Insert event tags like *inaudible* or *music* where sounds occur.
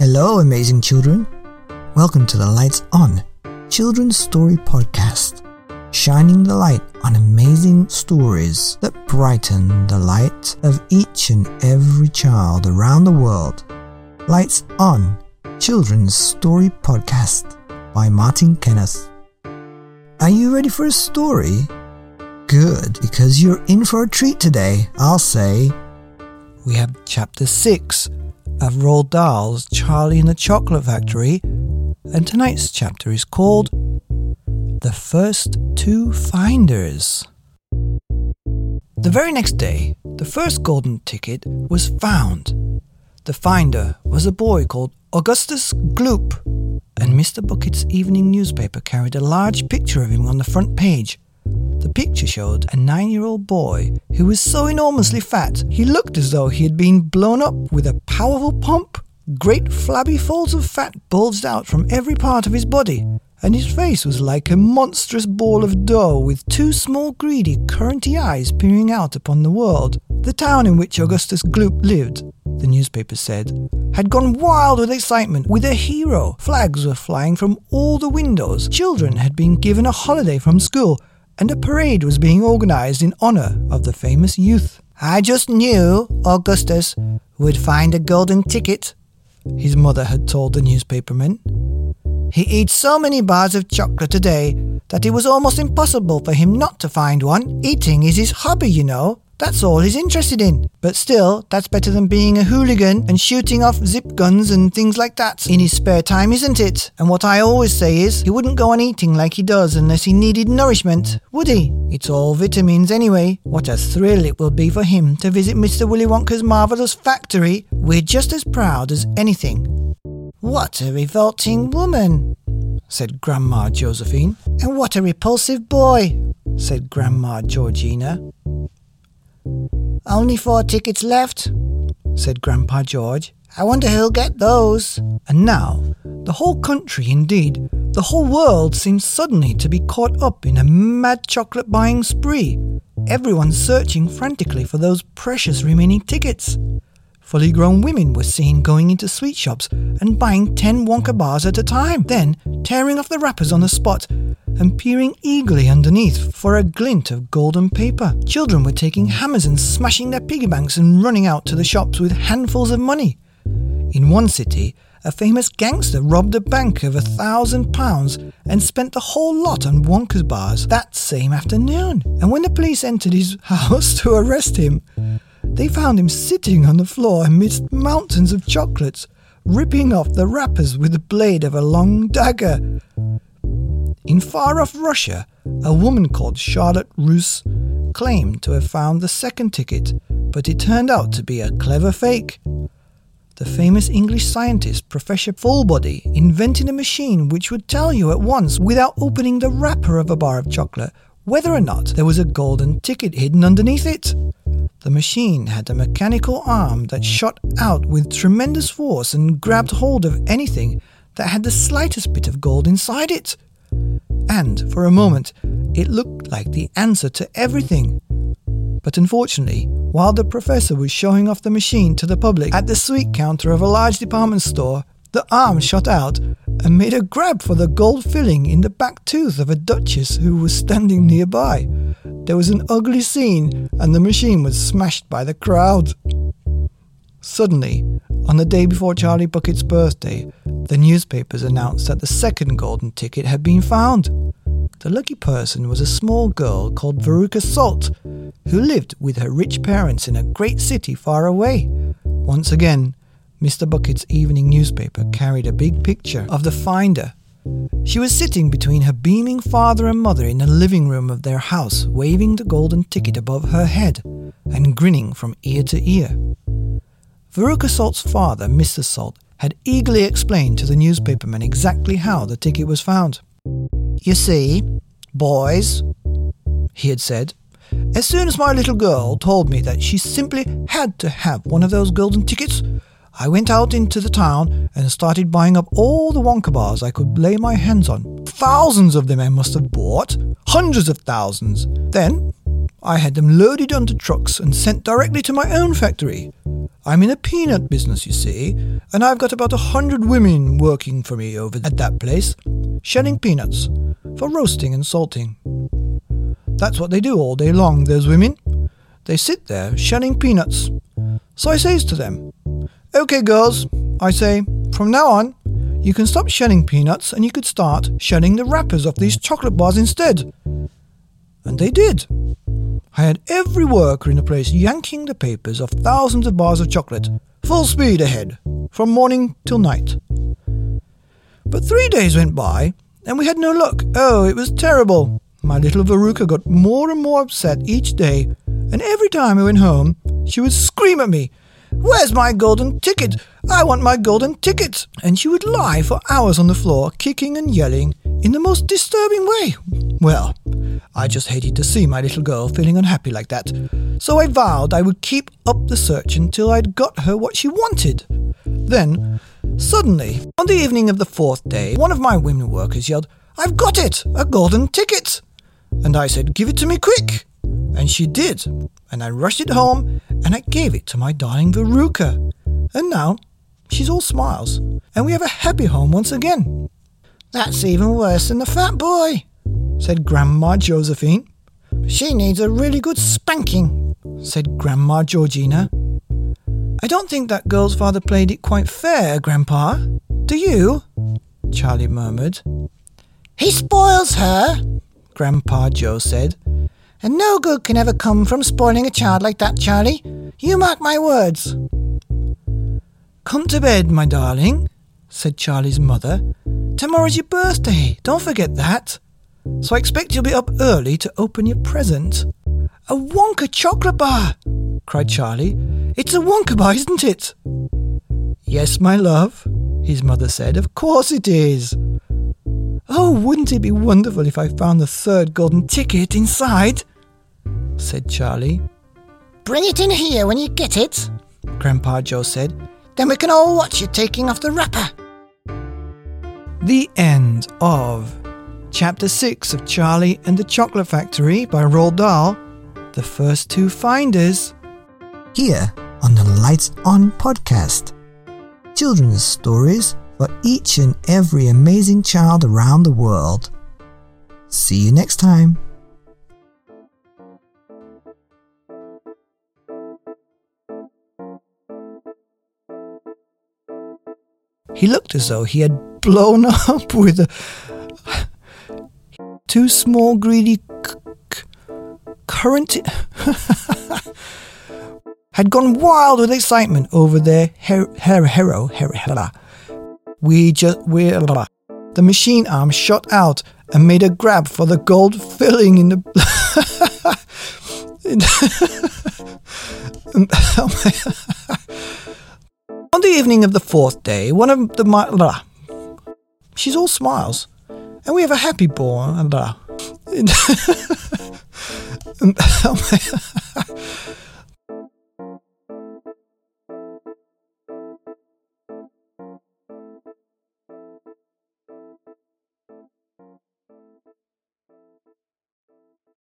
Hello, amazing children. Welcome to the Lights On Children's Story Podcast, shining the light on amazing stories that brighten the light of each and every child around the world. Lights On Children's Story Podcast by Martyn Kenneth. Are you ready for a story? Good, because you're in for a treat today, I'll say. We have chapter 6 of Roald Dahl's Charlie and the Chocolate Factory, and tonight's chapter is called The First Two Finders. The very next day, the first golden ticket was found. The finder was a boy called Augustus Gloop, and Mr. Bucket's evening newspaper carried a large picture of him on the front page. The picture showed a nine year old boy who was so enormously fat he looked as though he had been blown up with a powerful pump. Great flabby folds of fat bulged out from every part of his body, and his face was like a monstrous ball of dough with two small, greedy, curranty eyes peering out upon the world. The town in which Augustus Gloop lived, the newspaper said, had gone wild with excitement with a hero. Flags were flying from all the windows. Children had been given a holiday from school and a parade was being organized in honor of the famous youth. I just knew Augustus would find a golden ticket, his mother had told the newspaperman. He eats so many bars of chocolate a day that it was almost impossible for him not to find one. Eating is his hobby, you know. That's all he's interested in. But still, that's better than being a hooligan and shooting off zip guns and things like that in his spare time, isn't it? And what I always say is, he wouldn't go on eating like he does unless he needed nourishment, would he? It's all vitamins anyway. What a thrill it will be for him to visit Mr. Willy Wonka's marvellous factory. We're just as proud as anything. What a revolting woman, said Grandma Josephine. And what a repulsive boy, said Grandma Georgina. Only four tickets left, said Grandpa George. I wonder who'll get those. And now, the whole country, indeed, the whole world seems suddenly to be caught up in a mad chocolate buying spree. Everyone searching frantically for those precious remaining tickets. Fully grown women were seen going into sweet shops and buying 10 Wonka bars at a time, then tearing off the wrappers on the spot and peering eagerly underneath for a glint of golden paper. Children were taking hammers and smashing their piggy banks and running out to the shops with handfuls of money. In one city, a famous gangster robbed a bank of a thousand pounds and spent the whole lot on Wonka's bars that same afternoon. And when the police entered his *laughs* house to arrest him, they found him sitting on the floor amidst mountains of chocolates, ripping off the wrappers with the blade of a long dagger. In far off Russia, a woman called Charlotte Russe claimed to have found the second ticket, but it turned out to be a clever fake. The famous English scientist Professor Foulbody invented a machine which would tell you at once, without opening the wrapper of a bar of chocolate, whether or not there was a golden ticket hidden underneath it. The machine had a mechanical arm that shot out with tremendous force and grabbed hold of anything that had the slightest bit of gold inside it. And for a moment, it looked like the answer to everything. But unfortunately, while the professor was showing off the machine to the public at the sweet counter of a large department store, the arm shot out and made a grab for the gold filling in the back tooth of a duchess who was standing nearby. There was an ugly scene, and the machine was smashed by the crowd. Suddenly, on the day before Charlie Bucket's birthday, the newspapers announced that the second golden ticket had been found. The lucky person was a small girl called Veruca Salt, who lived with her rich parents in a great city far away. Once again, Mr. Bucket's evening newspaper carried a big picture of the finder. She was sitting between her beaming father and mother in the living room of their house, waving the golden ticket above her head and grinning from ear to ear. Veruca Salt's father, Mr. Salt, had eagerly explained to the newspaperman exactly how the ticket was found. You see, boys, he had said, as soon as my little girl told me that she simply had to have one of those golden tickets, I went out into the town and started buying up all the Wonka bars I could lay my hands on. Thousands of them I must have bought, hundreds of thousands. Then I had them loaded onto trucks and sent directly to my own factory. I'm in a peanut business, you see, and I've got about a hundred women working for me over at that place, shelling peanuts for roasting and salting. That's what they do all day long, those women. They sit there shelling peanuts. So I says to them, OK, girls, I say, from now on, you can stop shelling peanuts and you could start shelling the wrappers of these chocolate bars instead. And they did. I had every worker in the place yanking the papers of thousands of bars of chocolate, full speed ahead, from morning till night. But three days went by, and we had no luck. Oh, it was terrible. My little Veruca got more and more upset each day, and every time I went home, she would scream at me, Where's my golden ticket? I want my golden ticket! And she would lie for hours on the floor, kicking and yelling in the most disturbing way. Well, I just hated to see my little girl feeling unhappy like that, so I vowed I would keep up the search until I'd got her what she wanted. Then, suddenly, on the evening of the fourth day, one of my women workers yelled, I've got it! A golden ticket! And I said, Give it to me quick! And she did, and I rushed it home and I gave it to my darling Veruca. And now she's all smiles, and we have a happy home once again. That's even worse than the fat boy, said Grandma Josephine. She needs a really good spanking, said Grandma Georgina. I don't think that girl's father played it quite fair, Grandpa. Do you? Charlie murmured. He spoils her, Grandpa Joe said. And no good can ever come from spoiling a child like that, Charlie. You mark my words. Come to bed, my darling, said Charlie's mother. Tomorrow's your birthday. Don't forget that. So I expect you'll be up early to open your present. A Wonka chocolate bar, cried Charlie. It's a Wonka bar, isn't it? Yes, my love, his mother said. Of course it is. Oh, wouldn't it be wonderful if I found the third golden ticket inside? Said Charlie. Bring it in here when you get it, Grandpa Joe said. Then we can all watch you taking off the wrapper. The end of Chapter 6 of Charlie and the Chocolate Factory by Roald Dahl, The First Two Finders. Here on the Lights On podcast. Children's stories for each and every amazing child around the world. See you next time. He looked as though he had blown *laughs* up with a. Two small, greedy c- c- current. *laughs* had gone wild with excitement over their her- her- hero. Her- her- we just. We. The machine arm shot out and made a grab for the gold filling in the. Evening of the fourth day, one of the. Blah, she's all smiles, and we have a happy born. Blah. *laughs* *laughs*